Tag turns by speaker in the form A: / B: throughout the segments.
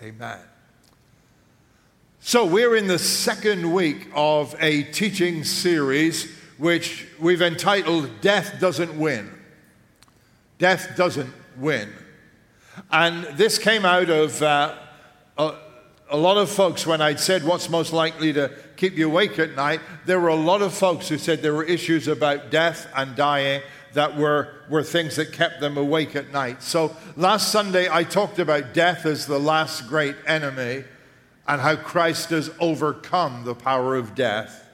A: Amen. So, we're in the second week of a teaching series which we've entitled Death Doesn't Win. Death Doesn't Win. And this came out of uh, a, a lot of folks when I'd said what's most likely to keep you awake at night. There were a lot of folks who said there were issues about death and dying that were, were things that kept them awake at night. So last Sunday, I talked about death as the last great enemy and how Christ has overcome the power of death.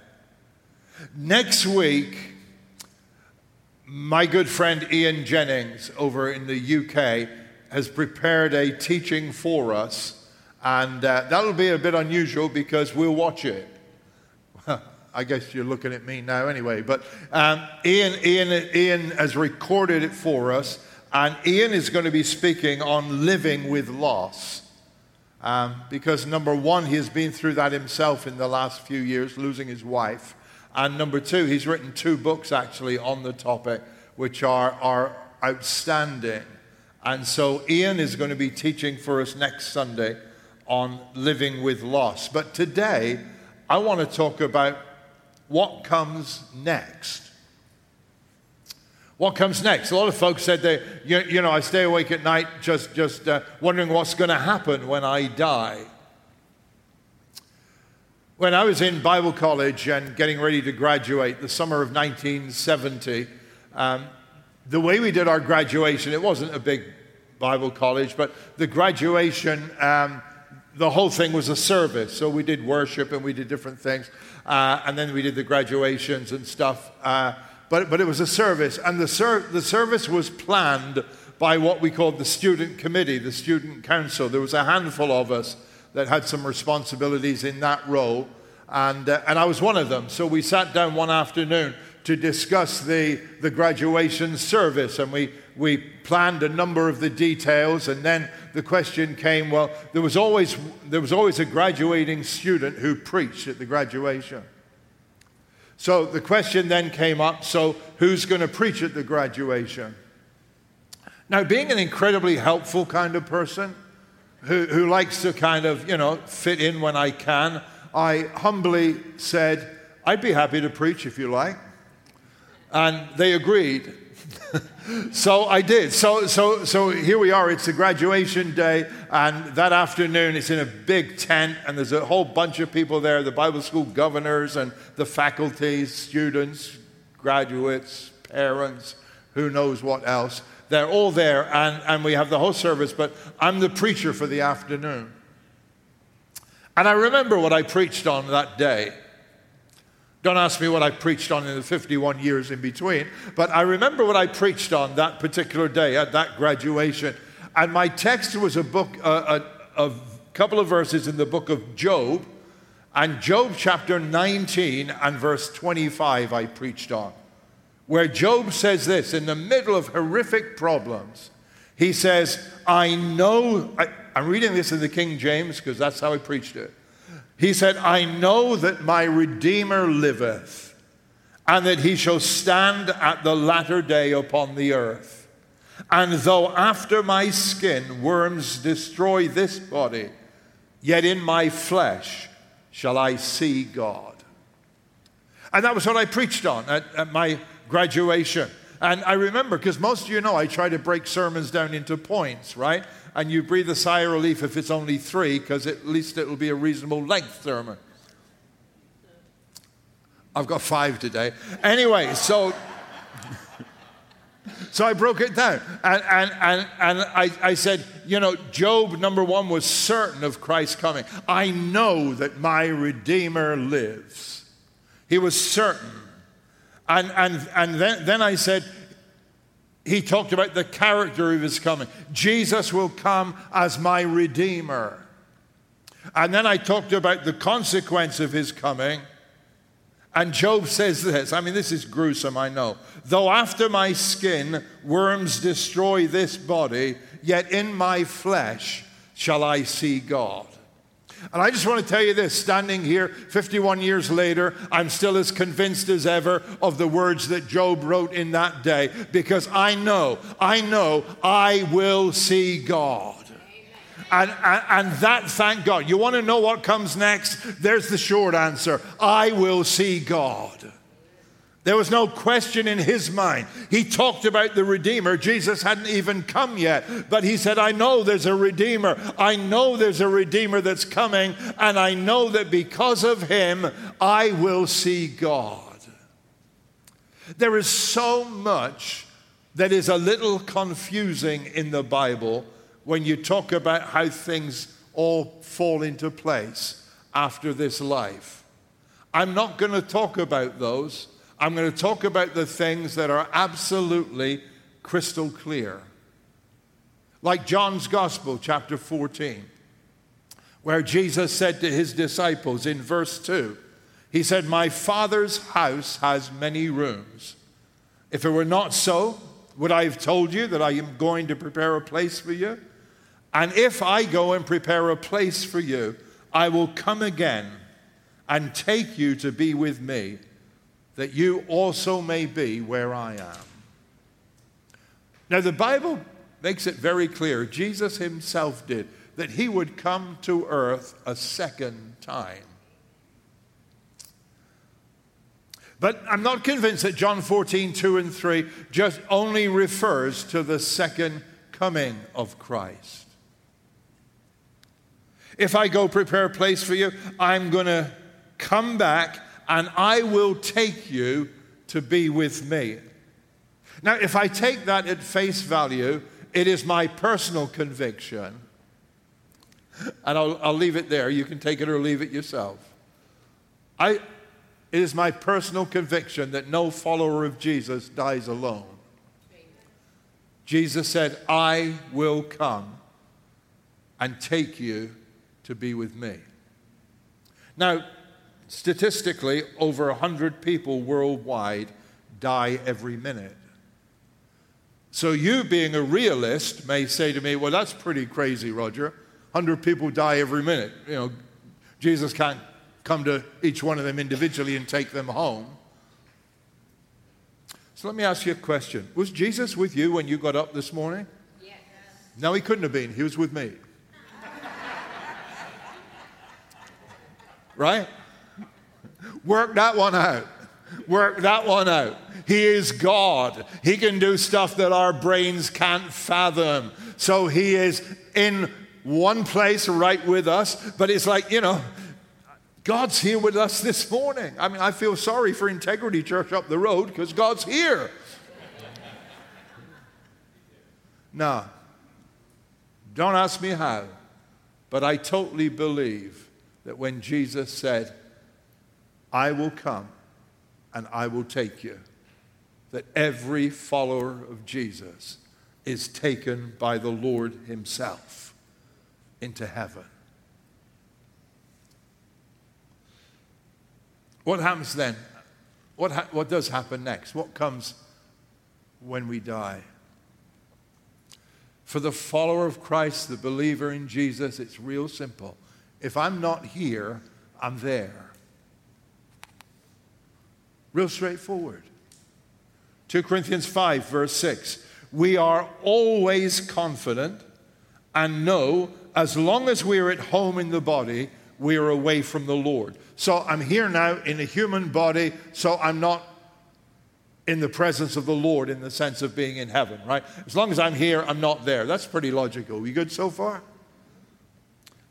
A: Next week, my good friend Ian Jennings over in the UK has prepared a teaching for us, and uh, that'll be a bit unusual because we'll watch it. I guess you're looking at me now anyway. But um, Ian, Ian, Ian has recorded it for us, and Ian is going to be speaking on living with loss. Um, because number one, he has been through that himself in the last few years, losing his wife. And number two, he's written two books actually on the topic, which are, are outstanding. And so Ian is going to be teaching for us next Sunday on living with loss. But today, I want to talk about what comes next. What comes next? A lot of folks said they, you, you know, I stay awake at night just, just uh, wondering what's going to happen when I die. When I was in Bible college and getting ready to graduate, the summer of 1970, um, the way we did our graduation, it wasn't a big Bible college, but the graduation, um, the whole thing was a service. So we did worship and we did different things. Uh, and then we did the graduations and stuff. Uh, but, but it was a service, and the, ser- the service was planned by what we called the student committee, the student council. There was a handful of us that had some responsibilities in that role, and, uh, and I was one of them. So we sat down one afternoon to discuss the, the graduation service, and we, we planned a number of the details, and then the question came well, there was, always, there was always a graduating student who preached at the graduation. So the question then came up so, who's going to preach at the graduation? Now, being an incredibly helpful kind of person who, who likes to kind of, you know, fit in when I can, I humbly said, I'd be happy to preach if you like. And they agreed. So I did. So, so, so here we are. It's a graduation day, and that afternoon it's in a big tent, and there's a whole bunch of people there the Bible school governors, and the faculty, students, graduates, parents, who knows what else. They're all there, and, and we have the whole service, but I'm the preacher for the afternoon. And I remember what I preached on that day. Don't ask me what I preached on in the 51 years in between, but I remember what I preached on that particular day at that graduation. And my text was a book, uh, a, a couple of verses in the book of Job, and Job chapter 19 and verse 25 I preached on, where Job says this in the middle of horrific problems. He says, I know, I, I'm reading this in the King James because that's how I preached it. He said, I know that my Redeemer liveth, and that he shall stand at the latter day upon the earth. And though after my skin worms destroy this body, yet in my flesh shall I see God. And that was what I preached on at, at my graduation. And I remember, because most of you know, I try to break sermons down into points, right? and you breathe a sigh of relief if it's only three, because at least it will be a reasonable length sermon. I've got five today. Anyway, so. So I broke it down. And, and, and, and I, I said, you know, Job, number one, was certain of Christ's coming. I know that my Redeemer lives. He was certain. And, and, and then, then I said, he talked about the character of his coming. Jesus will come as my Redeemer. And then I talked about the consequence of his coming. And Job says this I mean, this is gruesome, I know. Though after my skin worms destroy this body, yet in my flesh shall I see God. And I just want to tell you this standing here 51 years later, I'm still as convinced as ever of the words that Job wrote in that day because I know, I know I will see God. And, and, and, that, thank God. You want to know what comes next? There's the short answer I will see God. There was no question in his mind. He talked about the Redeemer. Jesus hadn't even come yet, but he said, I know there's a Redeemer. I know there's a Redeemer that's coming, and I know that because of him, I will see God. There is so much that is a little confusing in the Bible when you talk about how things all fall into place after this life. I'm not going to talk about those. I'm going to talk about the things that are absolutely crystal clear. Like John's Gospel, chapter 14, where Jesus said to his disciples in verse 2, He said, My Father's house has many rooms. If it were not so, would I have told you that I am going to prepare a place for you? And if I go and prepare a place for you, I will come again and take you to be with me that you also may be where I am. Now, the Bible makes it very clear, Jesus himself did, that he would come to earth a second time. But I'm not convinced that John 14, 2 and 3 just only refers to the second coming of Christ. If I go prepare a place for you, I'm going to come back and I will take you to be with me. Now, if I take that at face value, it is my personal conviction, and I'll, I'll leave it there. You can take it or leave it yourself. I, it is my personal conviction that no follower of Jesus dies alone. Jesus said, I will come and take you to be with me. Now, Statistically, over 100 people worldwide die every minute. So, you being a realist may say to me, Well, that's pretty crazy, Roger. 100 people die every minute. You know, Jesus can't come to each one of them individually and take them home. So, let me ask you a question Was Jesus with you when you got up this morning? Yes. No, he couldn't have been. He was with me. right? Work that one out. Work that one out. He is God. He can do stuff that our brains can't fathom. So he is in one place right with us, but it's like, you know, God's here with us this morning. I mean, I feel sorry for Integrity Church up the road because God's here. Now, don't ask me how, but I totally believe that when Jesus said, I will come and I will take you. That every follower of Jesus is taken by the Lord Himself into heaven. What happens then? What, ha- what does happen next? What comes when we die? For the follower of Christ, the believer in Jesus, it's real simple. If I'm not here, I'm there. Real straightforward. 2 Corinthians 5, verse 6. We are always confident and know as long as we're at home in the body, we are away from the Lord. So I'm here now in a human body, so I'm not in the presence of the Lord in the sense of being in heaven, right? As long as I'm here, I'm not there. That's pretty logical. We good so far?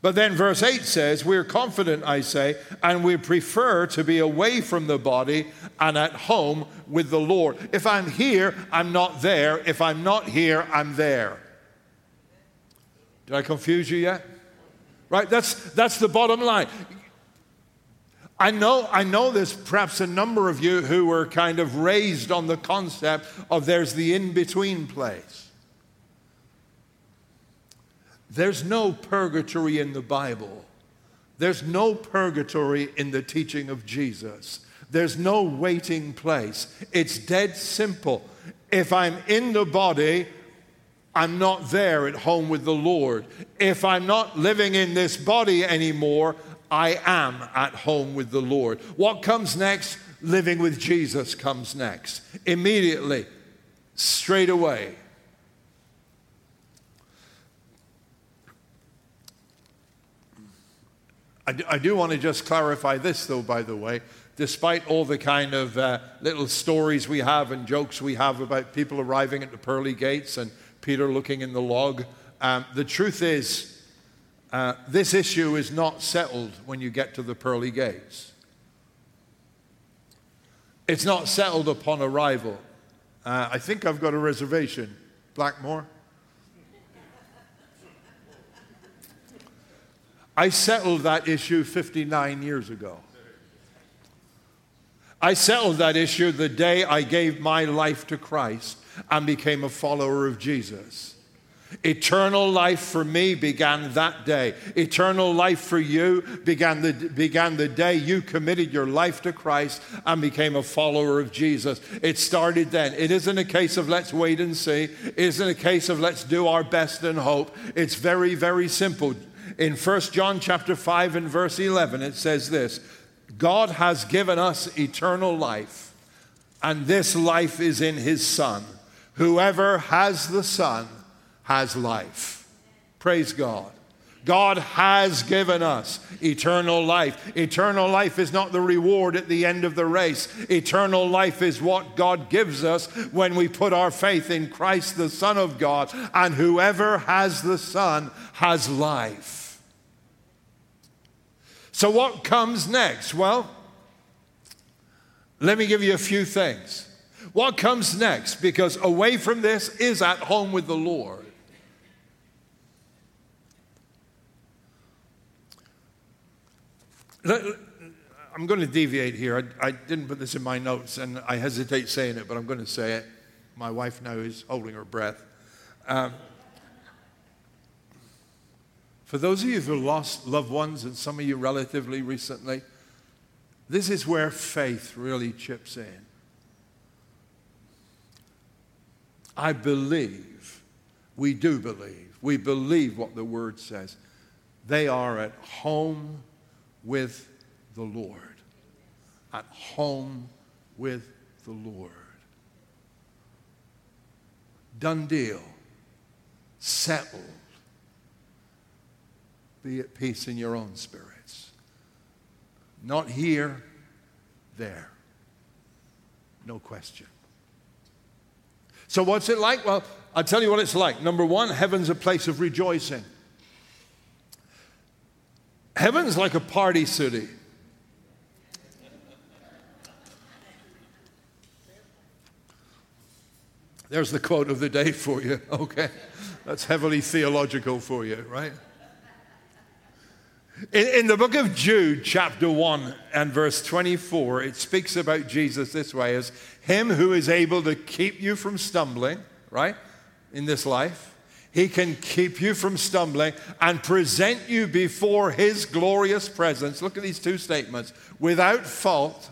A: But then verse 8 says, We're confident, I say, and we prefer to be away from the body and at home with the Lord. If I'm here, I'm not there. If I'm not here, I'm there. Did I confuse you yet? Right? That's, that's the bottom line. I know, I know there's perhaps a number of you who were kind of raised on the concept of there's the in between place. There's no purgatory in the Bible. There's no purgatory in the teaching of Jesus. There's no waiting place. It's dead simple. If I'm in the body, I'm not there at home with the Lord. If I'm not living in this body anymore, I am at home with the Lord. What comes next? Living with Jesus comes next. Immediately, straight away. I do, I do want to just clarify this, though, by the way. Despite all the kind of uh, little stories we have and jokes we have about people arriving at the pearly gates and Peter looking in the log, um, the truth is, uh, this issue is not settled when you get to the pearly gates. It's not settled upon arrival. Uh, I think I've got a reservation. Blackmore? I settled that issue 59 years ago. I settled that issue the day I gave my life to Christ and became a follower of Jesus. Eternal life for me began that day. Eternal life for you began the, began the day you committed your life to Christ and became a follower of Jesus. It started then. It isn't a case of let's wait and see. It isn't a case of let's do our best and hope. It's very, very simple. In 1 John chapter 5 and verse 11, it says this God has given us eternal life, and this life is in his Son. Whoever has the Son has life. Praise God. God has given us eternal life. Eternal life is not the reward at the end of the race. Eternal life is what God gives us when we put our faith in Christ, the Son of God. And whoever has the Son has life. So, what comes next? Well, let me give you a few things. What comes next? Because away from this is at home with the Lord. I'm going to deviate here. I, didn't put this in my notes, and I hesitate saying it, but I'm going to say it. My wife now is holding her breath. Um, for those of you who lost loved ones, and some of you relatively recently, this is where faith really chips in. I believe, we do believe, we believe what the word says. They are at home with the Lord. At home with the Lord. Done deal. Settled. Be at peace in your own spirits. Not here, there. No question. So, what's it like? Well, I'll tell you what it's like. Number one, heaven's a place of rejoicing. Heaven's like a party city. There's the quote of the day for you. Okay. That's heavily theological for you, right? In, in, the book of Jude, chapter 1 and verse 24, it speaks about Jesus this way as Him who is able to keep you from stumbling, right, in this life, he can keep you from stumbling and present you before His glorious presence. Look at these two statements without fault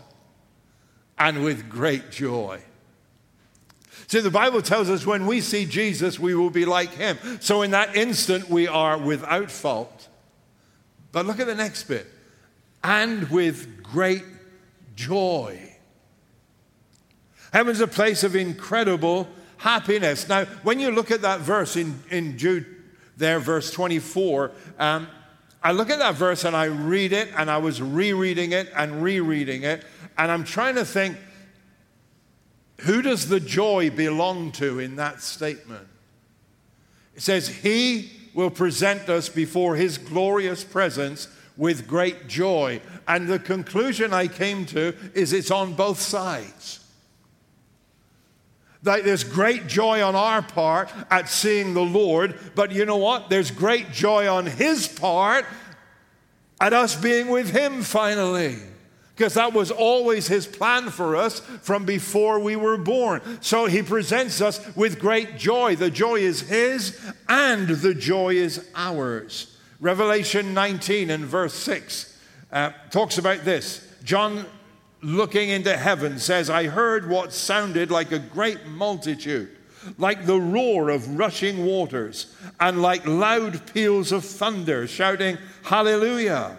A: and with great joy. See, the Bible tells us when we see Jesus, we will be like Him. So in that instant, we are without fault. But look at the next bit and with great joy. Heaven's a place of incredible happiness. Now, when you look at that verse in, in Jude, there, verse 24, um, I look at that verse and I read it, and I was rereading it and rereading it, and I'm trying to think who does the joy belong to in that statement? It says, He will present us before His glorious presence with great joy. And the conclusion I came to is it's on both sides there's great joy on our part at seeing the Lord, but you know what? There's great joy on His part at us being with Him finally. Because that was always his plan for us from before we were born. So he presents us with great joy. The joy is his and the joy is ours. Revelation 19 and verse 6 uh, talks about this. John looking into heaven, says, I heard what sounded like a great multitude, like the roar of rushing waters, and like loud peals of thunder, shouting, Hallelujah!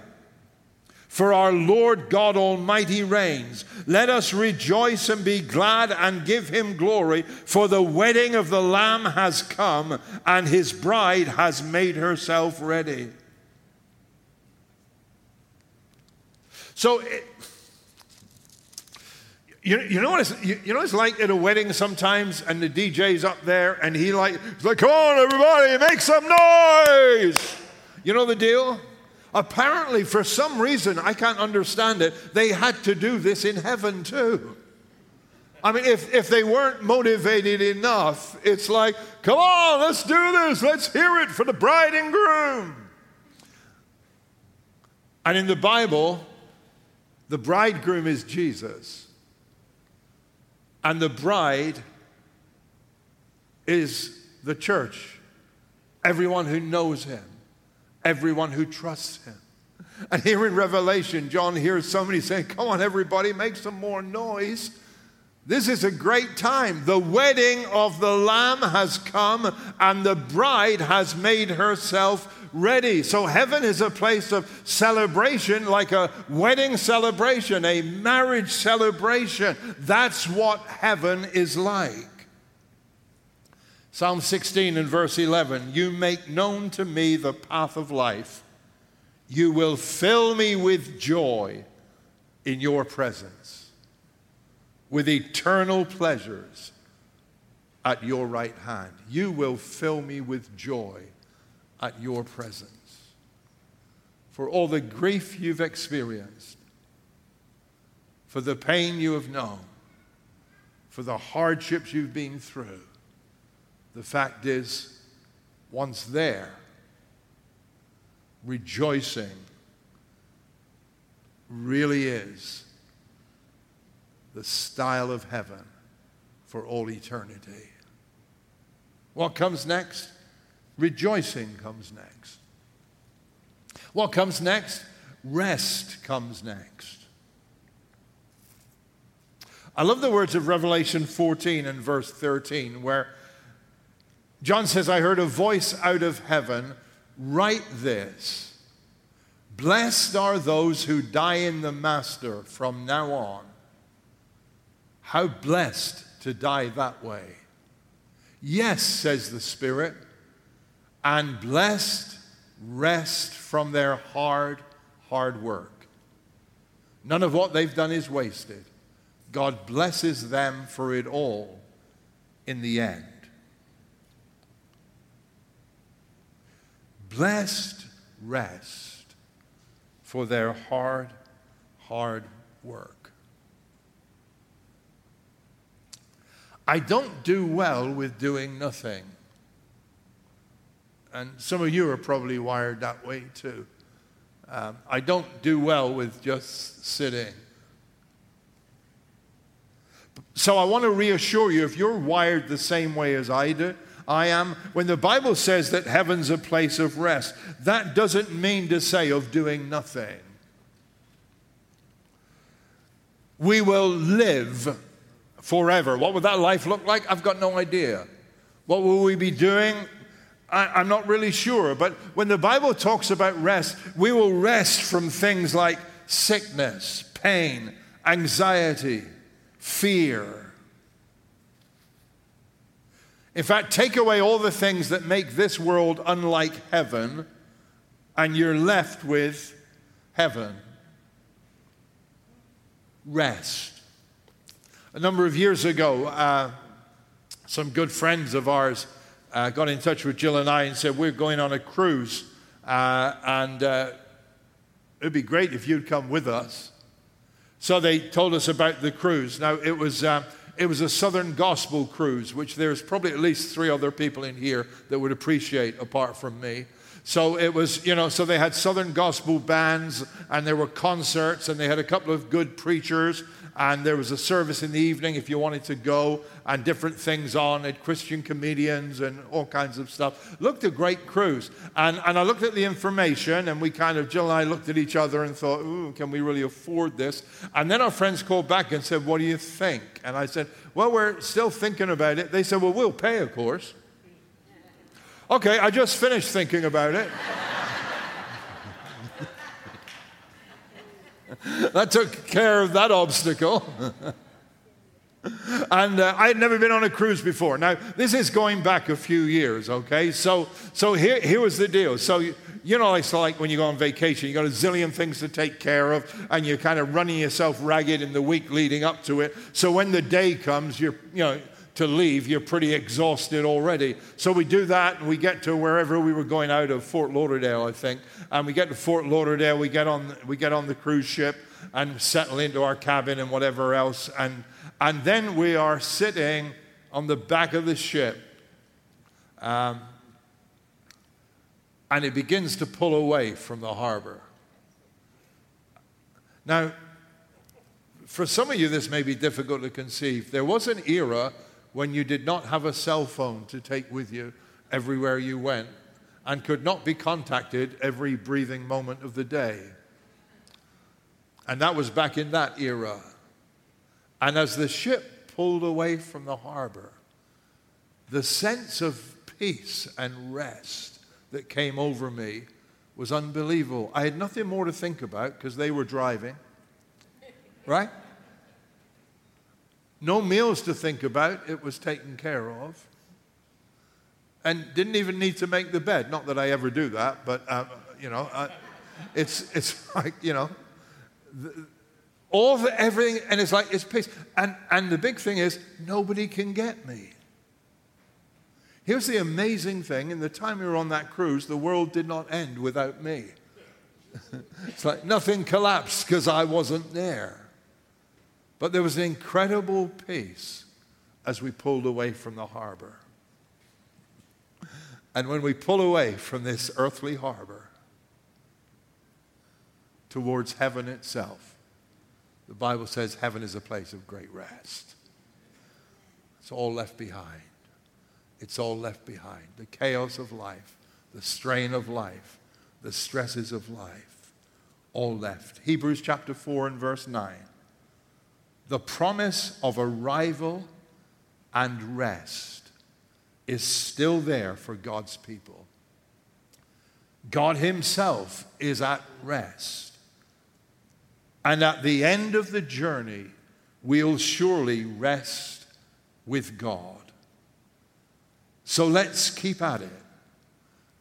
A: For our Lord God Almighty reigns. Let us rejoice and be glad and give him glory, for the wedding of the Lamb has come, and his bride has made herself ready. So, you, you, know what it's, you, you, know what it's like at a wedding sometimes, and the DJ's up there, and he like, he's like, come on, everybody, make some noise. You know the deal? Apparently, for some reason, I can't understand it, they had to do this in heaven too. I mean, if, if they weren't motivated enough, it's like, come on, let's do this, let's hear it for the bride and groom. And in the Bible, the bridegroom is Jesus. And the bride is the church. Everyone who knows him, everyone who trusts him. And here in Revelation, John hears somebody saying, Come on, everybody, make some more noise. This is a great time. The wedding of the Lamb has come, and the bride has made herself ready. So, heaven is a place of celebration, like a wedding celebration, a marriage celebration. That's what heaven is like. Psalm 16 and verse 11 You make known to me the path of life. You will fill me with joy in your presence, with eternal pleasures at your right hand. You will fill me with joy at your presence. For all the grief you've experienced, for the pain you have known, for the hardships you've been through, the fact is, once there, rejoicing really is the style of heaven for all eternity. What comes next? Rejoicing comes next. What comes next? Rest comes next. I love the words of Revelation 14 and verse 13, where John says, I heard a voice out of heaven write this Blessed are those who die in the Master from now on. How blessed to die that way. Yes, says the Spirit and blessed rest from their hard, hard work. None of what they've done is wasted. God blesses them for it all in the end. Blessed rest for their hard, hard work. I don't do well with doing nothing. And some of you are probably wired that way too. Um, I don't do well with just sitting. So I want to reassure you if you're wired the same way as I do, I am, when the Bible says that heaven's a place of rest, that doesn't mean to say of doing nothing. We will live forever. What would that life look like? I've got no idea. What will we be doing? I, am not really sure, but when the Bible talks about rest, we will rest from things like sickness, pain, anxiety, fear. In fact, take away all the things that make this world unlike heaven, and you're left with heaven. Rest. A number of years ago, uh, some good friends of ours uh, got in touch with Jill and I and said, We're going on a cruise, uh, and uh, it'd be great if you'd come with us. So they told us about the cruise. Now, it was, uh, it was a Southern Gospel cruise, which there's probably at least three other people in here that would appreciate apart from me. So it was, you know, so they had Southern Gospel bands and there were concerts and they had a couple of good preachers and there was a service in the evening if you wanted to go, and different things on it, Christian comedians and all kinds of stuff. Looked a great cruise. And, and I looked at the information, and we kind of, Jill and I looked at each other and thought, ooh, can we really afford this? And then our friends called back and said, what do you think? And I said, well, we're still thinking about it. They said, well, we'll pay, of course. Okay, I just finished thinking about it. that took care of that obstacle. and uh, I had never been on a cruise before. Now, this is going back a few years, okay? So, so here, here was the deal. So, you know, it's like when you go on vacation, you got a zillion things to take care of, and you're kind of running yourself ragged in the week leading up to it. So when the day comes, you're, you know, to leave, you're pretty exhausted already. So we do that, and we get to wherever we were going out of Fort Lauderdale, I think. And we get to Fort Lauderdale, we get on, we get on the cruise ship and settle into our cabin and whatever else. And, and then we are sitting on the back of the ship. Um, and it begins to pull away from the harbor. Now, for some of you, this may be difficult to conceive. There was an era when you did not have a cell phone to take with you everywhere you went and could not be contacted every breathing moment of the day. And that was back in that era. And as the ship pulled away from the harbor, the sense of peace and rest that came over me was unbelievable. I had nothing more to think about because they were driving, right? No meals to think about, it was taken care of. And didn't even need to make the bed. Not that I ever do that, but, uh, you know, it's, it's like, you know, the, all the everything, and it's like, it's peace. And, and the big thing is, nobody can get me. Here's the amazing thing in the time we were on that cruise, the world did not end without me. it's like nothing collapsed because I wasn't there. But there was incredible peace as we pulled away from the harbor. And when we pull away from this earthly harbor towards heaven itself, the Bible says heaven is a place of great rest. It's all left behind. It's all left behind. The chaos of life, the strain of life, the stresses of life, all left. Hebrews chapter 4 and verse 9 the promise of arrival and rest is still there for God's people. God Himself is at rest. And at the end of the journey, we'll surely rest with God. So let's keep at it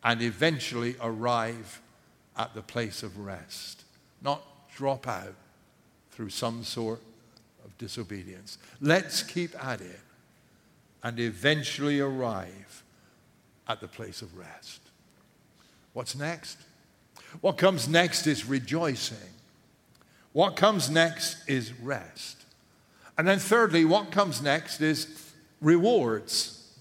A: and eventually arrive at the place of rest, not drop out through some sort disobedience. Let's keep at it and eventually arrive at the place of rest. What's next? What comes next is rejoicing. What comes next is rest. And then, thirdly, what comes next is rewards.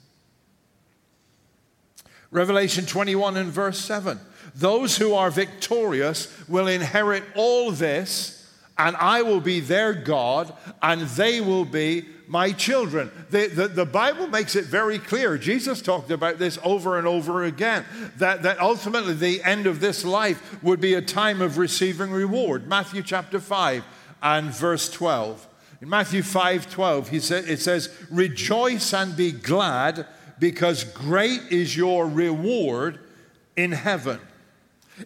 A: Revelation 21 and verse 7. Those who are victorious will inherit all this and I will be their God, and they will be my children. The, the, the, Bible makes it very clear. Jesus talked about this over and over again that, that ultimately the end of this life would be a time of receiving reward. Matthew chapter 5 and verse 12. In Matthew 5 12, he said, it says, Rejoice and be glad, because great is your reward in heaven.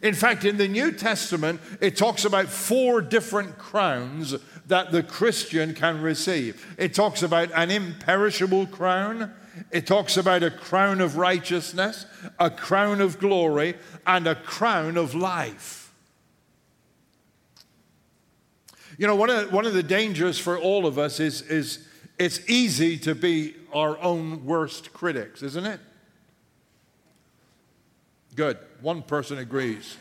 A: In fact, in the New Testament, it talks about four different crowns that the Christian can receive. It talks about an imperishable crown, it talks about a crown of righteousness, a crown of glory, and a crown of life. You know, one of, one of the dangers for all of us is, is it's easy to be our own worst critics, isn't it? Good. One person agrees.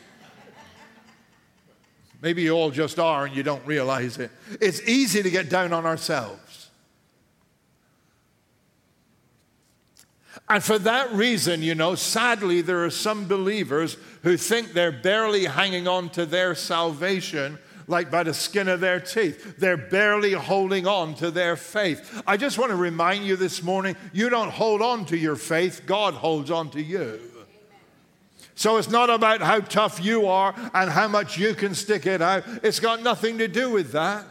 A: Maybe you all just are and you don't realize it. It's easy to get down on ourselves. And for that reason, you know, sadly, there are some believers who think they're barely hanging on to their salvation like by the skin of their teeth. They're barely holding on to their faith. I just want to remind you this morning you don't hold on to your faith, God holds on to you. So it's not about how tough you are and how much you can stick it out. It's got nothing to do with that.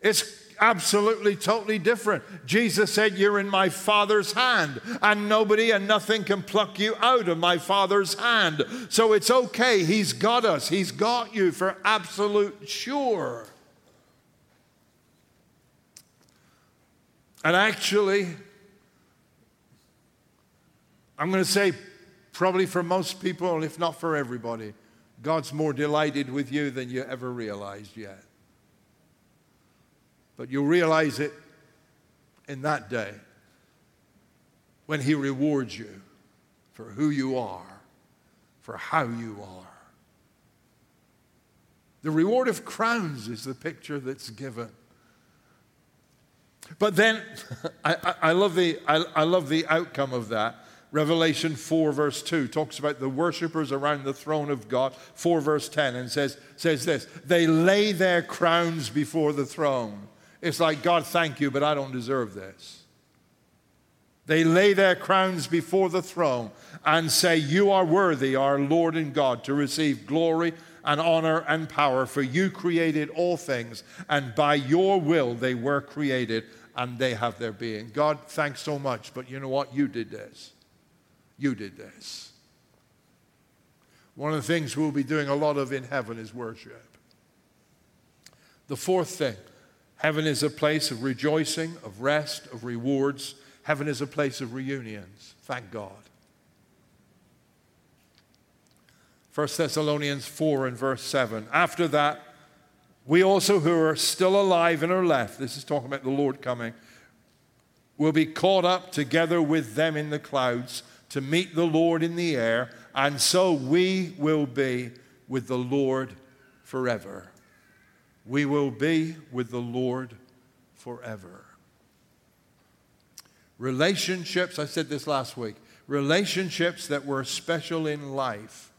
A: It's absolutely, totally different. Jesus said, You're in my Father's hand, and nobody and nothing can pluck you out of my Father's hand. So it's okay. He's got us, He's got you for absolute sure. And actually, I'm going to say Probably for most people, if not for everybody, God's more delighted with you than you ever realized yet. But you'll realize it in that day when He rewards you for who you are, for how you are. The reward of crowns is the picture that's given. But then, I, I, love the, I, I love the outcome of that. Revelation 4, verse 2 talks about the worshippers around the throne of God. 4, verse 10, and says, says this They lay their crowns before the throne. It's like, God, thank you, but I don't deserve this. They lay their crowns before the throne and say, You are worthy, our Lord and God, to receive glory and honor and power, for you created all things, and by your will they were created and they have their being. God, thanks so much, but you know what? You did this. You did this. One of the things we'll be doing a lot of in heaven is worship. The fourth thing heaven is a place of rejoicing, of rest, of rewards. Heaven is a place of reunions. Thank God. 1 Thessalonians 4 and verse 7. After that, we also who are still alive and are left, this is talking about the Lord coming, will be caught up together with them in the clouds to meet the Lord in the air, and so we will be with the Lord forever. We will be with the Lord forever. Relationships, I said this last week, relationships that were special in life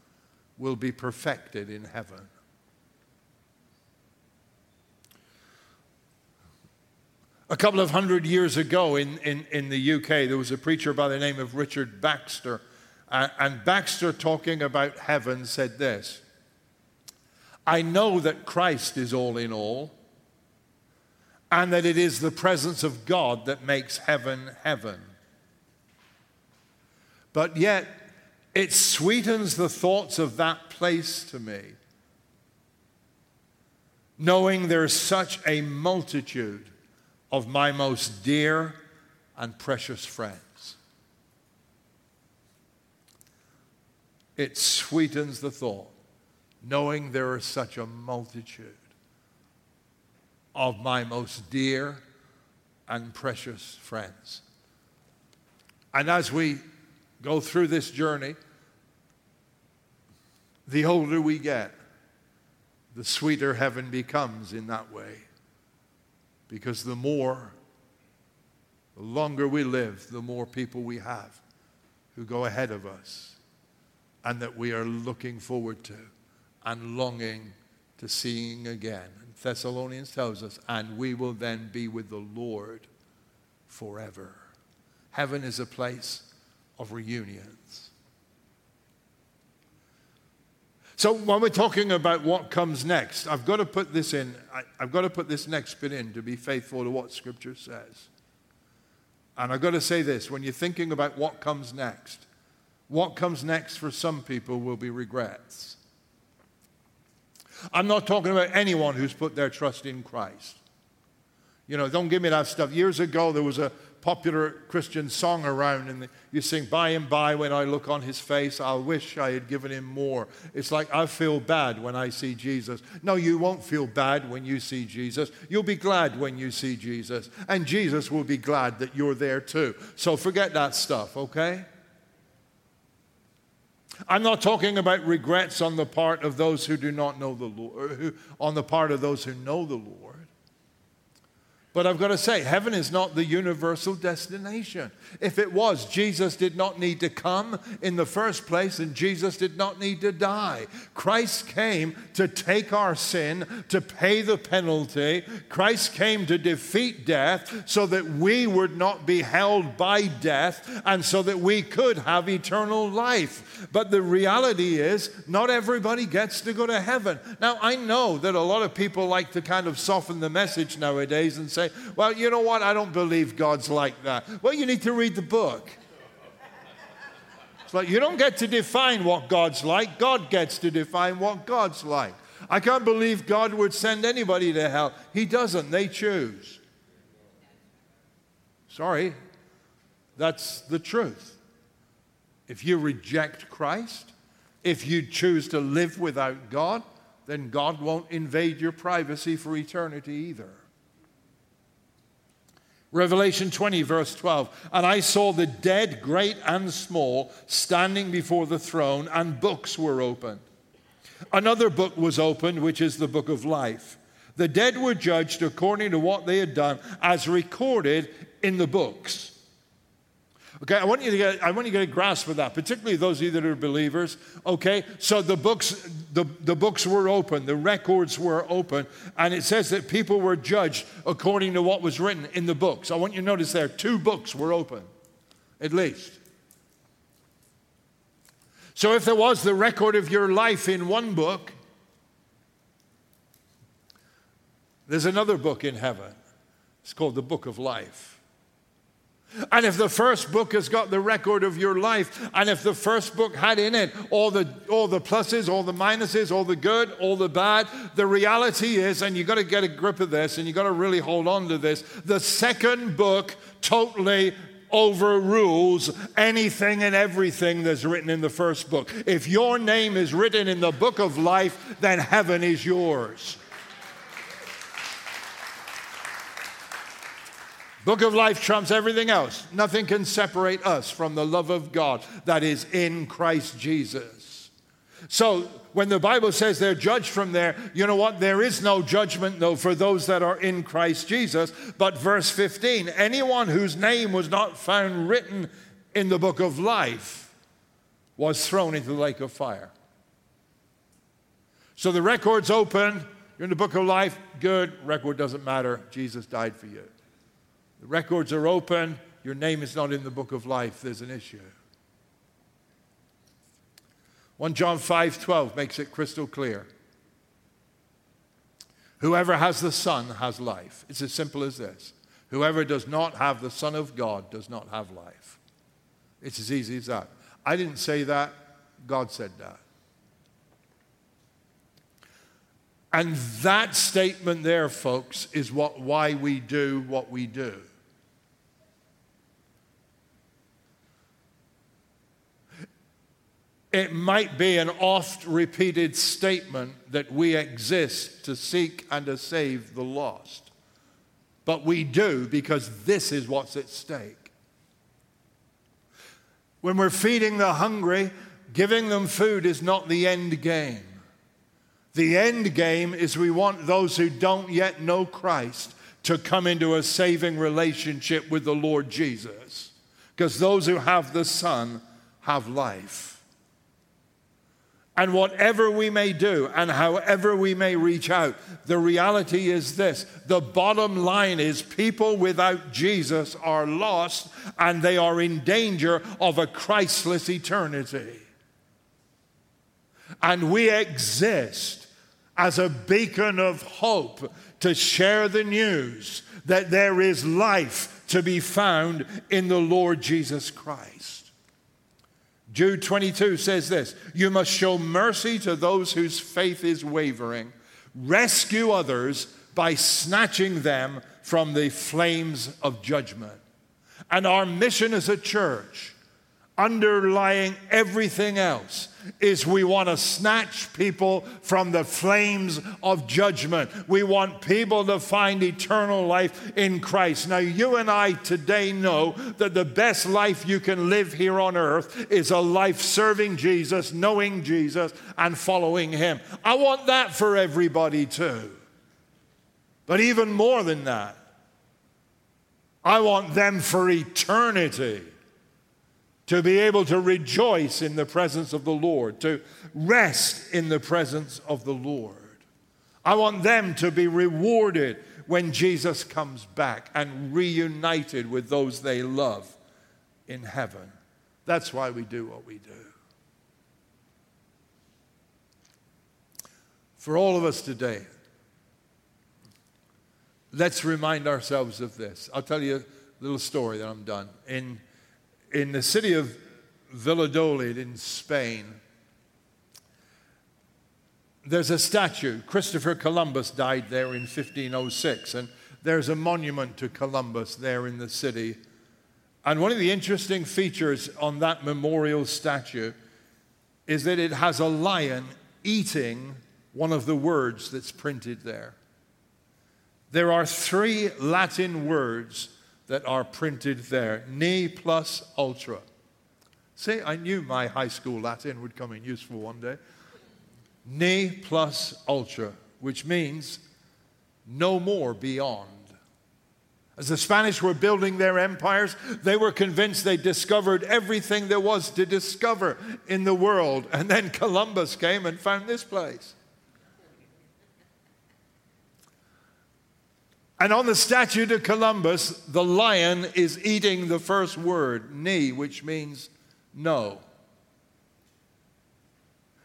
A: will be perfected in heaven. A couple of hundred years ago in, in, in the UK, there was a preacher by the name of Richard Baxter. Uh, and Baxter, talking about heaven, said this I know that Christ is all in all, and that it is the presence of God that makes heaven heaven. But yet, it sweetens the thoughts of that place to me, knowing there's such a multitude of my most dear and precious friends. It sweetens the thought, knowing there is such a multitude of my most dear and precious friends. And as we go through this journey, the older we get, the sweeter heaven becomes in that way. Because the more, the longer we live, the more people we have who go ahead of us and that we are looking forward to and longing to seeing again. And Thessalonians tells us, and we will then be with the Lord forever. Heaven is a place of reunions. So when we're talking about what comes next, I've got to put this in, I, have got to put this next bit in to be faithful to what Scripture says. And I've got to say this when you're thinking about what comes next, what comes next for some people will be regrets. I'm not talking about anyone who's put their trust in Christ. You know, don't give me that stuff. Years ago, there was a popular Christian song around, and you sing, By and by, when I look on his face, I'll wish I had given him more. It's like, I feel bad when I see Jesus. No, you won't feel bad when you see Jesus. You'll be glad when you see Jesus, and Jesus will be glad that you're there too. So forget that stuff, okay? I'm not talking about regrets on the part of those who do not know the Lord, on the part of those who know the Lord. But I've got to say, heaven is not the universal destination. If it was, Jesus did not need to come in the first place, and Jesus did not need to die. Christ came to take our sin, to pay the penalty. Christ came to defeat death so that we would not be held by death and so that we could have eternal life. But the reality is, not everybody gets to go to heaven. Now, I know that a lot of people like to kind of soften the message nowadays and say, say, well, you know what? I don't believe God's like that. Well, you need to read the book. It's like you don't get to define what God's like, God gets to define what God's like. I can't believe God would send anybody to hell. He doesn't, they choose. Sorry, that's the truth. If you reject Christ, if you choose to live without God, then God won't invade your privacy for eternity either. Revelation 20, verse 12. And I saw the dead, great and small, standing before the throne, and books were opened. Another book was opened, which is the book of life. The dead were judged according to what they had done, as recorded in the books. Okay, I want you to get, I want you to get a grasp of that, particularly those of you that are believers. Okay, so the books, the, the books were open, the records were open, and it says that people were judged according to what was written in the books. I want you to notice there, two books were open, at least. So if there was the record of your life in one book, there's another book in heaven. It's called the Book of Life. And if the first book has got the record of your life, and if the first book had in it all the, all the pluses, all the minuses, all the good, all the bad, the reality is, and you've got to get a grip of this and you've got to really hold on to this, the second book totally overrules anything and everything that's written in the first book. If your name is written in the book of life, then heaven is yours. Book of life trumps everything else. Nothing can separate us from the love of God that is in Christ Jesus. So, when the Bible says they're judged from there, you know what? There is no judgment, though, for those that are in Christ Jesus. But verse 15 anyone whose name was not found written in the book of life was thrown into the lake of fire. So the record's open. You're in the book of life. Good. Record doesn't matter. Jesus died for you. The records are open. Your name is not in the book of life. There's an issue. 1 John 5:12 makes it crystal clear. Whoever has the Son has life. It's as simple as this. Whoever does not have the Son of God does not have life. It's as easy as that. I didn't say that, God said that. And that statement there, folks, is what, why we do what we do. It might be an oft repeated statement that we exist to seek and to save the lost. But we do because this is what's at stake. When we're feeding the hungry, giving them food is not the end game. The end game is we want those who don't yet know Christ to come into a saving relationship with the Lord Jesus. Because those who have the Son have life. And whatever we may do and however we may reach out, the reality is this the bottom line is people without Jesus are lost and they are in danger of a Christless eternity. And we exist as a beacon of hope to share the news that there is life to be found in the Lord Jesus Christ. Jude 22 says this You must show mercy to those whose faith is wavering, rescue others by snatching them from the flames of judgment. And our mission as a church underlying everything else is we want to snatch people from the flames of judgment. We want people to find eternal life in Christ. Now, you and I today know that the best life you can live here on earth is a life serving Jesus, knowing Jesus, and following Him. I want that for everybody too. But even more than that, I want them for eternity to be able to rejoice in the presence of the Lord, to rest in the presence of the Lord. I want them to be rewarded when Jesus comes back and reunited with those they love in heaven. That's why we do what we do. For all of us today, let's remind ourselves of this. I'll tell you a little story that I'm done. In in the city of Valladolid in Spain, there's a statue. Christopher Columbus died there in 1506, and there's a monument to Columbus there in the city. And one of the interesting features on that memorial statue is that it has a lion eating one of the words that's printed there. There are three Latin words that are printed there ne plus ultra. See, I knew my high school Latin would come in useful one day. Ne plus ultra, which means no more beyond. As the Spanish were building their empires, they were convinced they discovered everything there was to discover in the world. And then Columbus came and found this place. And on the statue to Columbus, the lion is eating the first word, ne, which means no.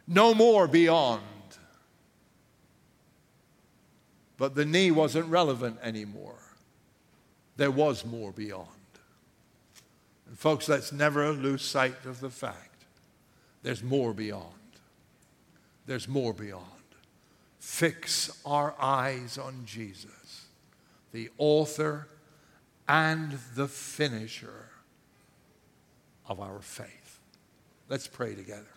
A: No more beyond. But the ne wasn't relevant anymore. There was more beyond. And folks, let's never lose sight of the fact there's more beyond. There's more beyond. Fix our eyes on Jesus, the author and the finisher of our faith. Let's pray together.